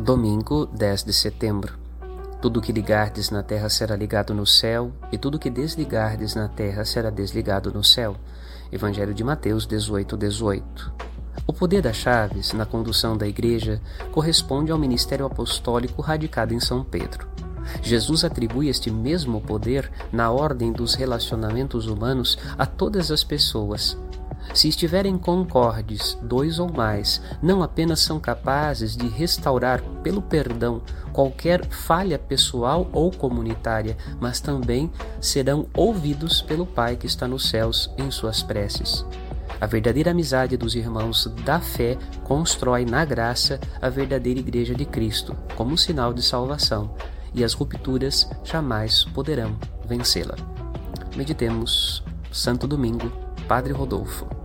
Domingo 10 de setembro. Tudo que ligardes na terra será ligado no céu, e tudo que desligardes na terra será desligado no céu. Evangelho de Mateus 18, 18. O poder das chaves na condução da igreja corresponde ao ministério apostólico radicado em São Pedro. Jesus atribui este mesmo poder na ordem dos relacionamentos humanos a todas as pessoas, se estiverem concordes dois ou mais, não apenas são capazes de restaurar pelo perdão qualquer falha pessoal ou comunitária, mas também serão ouvidos pelo Pai que está nos céus em suas preces. A verdadeira amizade dos irmãos da fé constrói na graça a verdadeira Igreja de Cristo, como sinal de salvação, e as rupturas jamais poderão vencê-la. Meditemos Santo Domingo, Padre Rodolfo.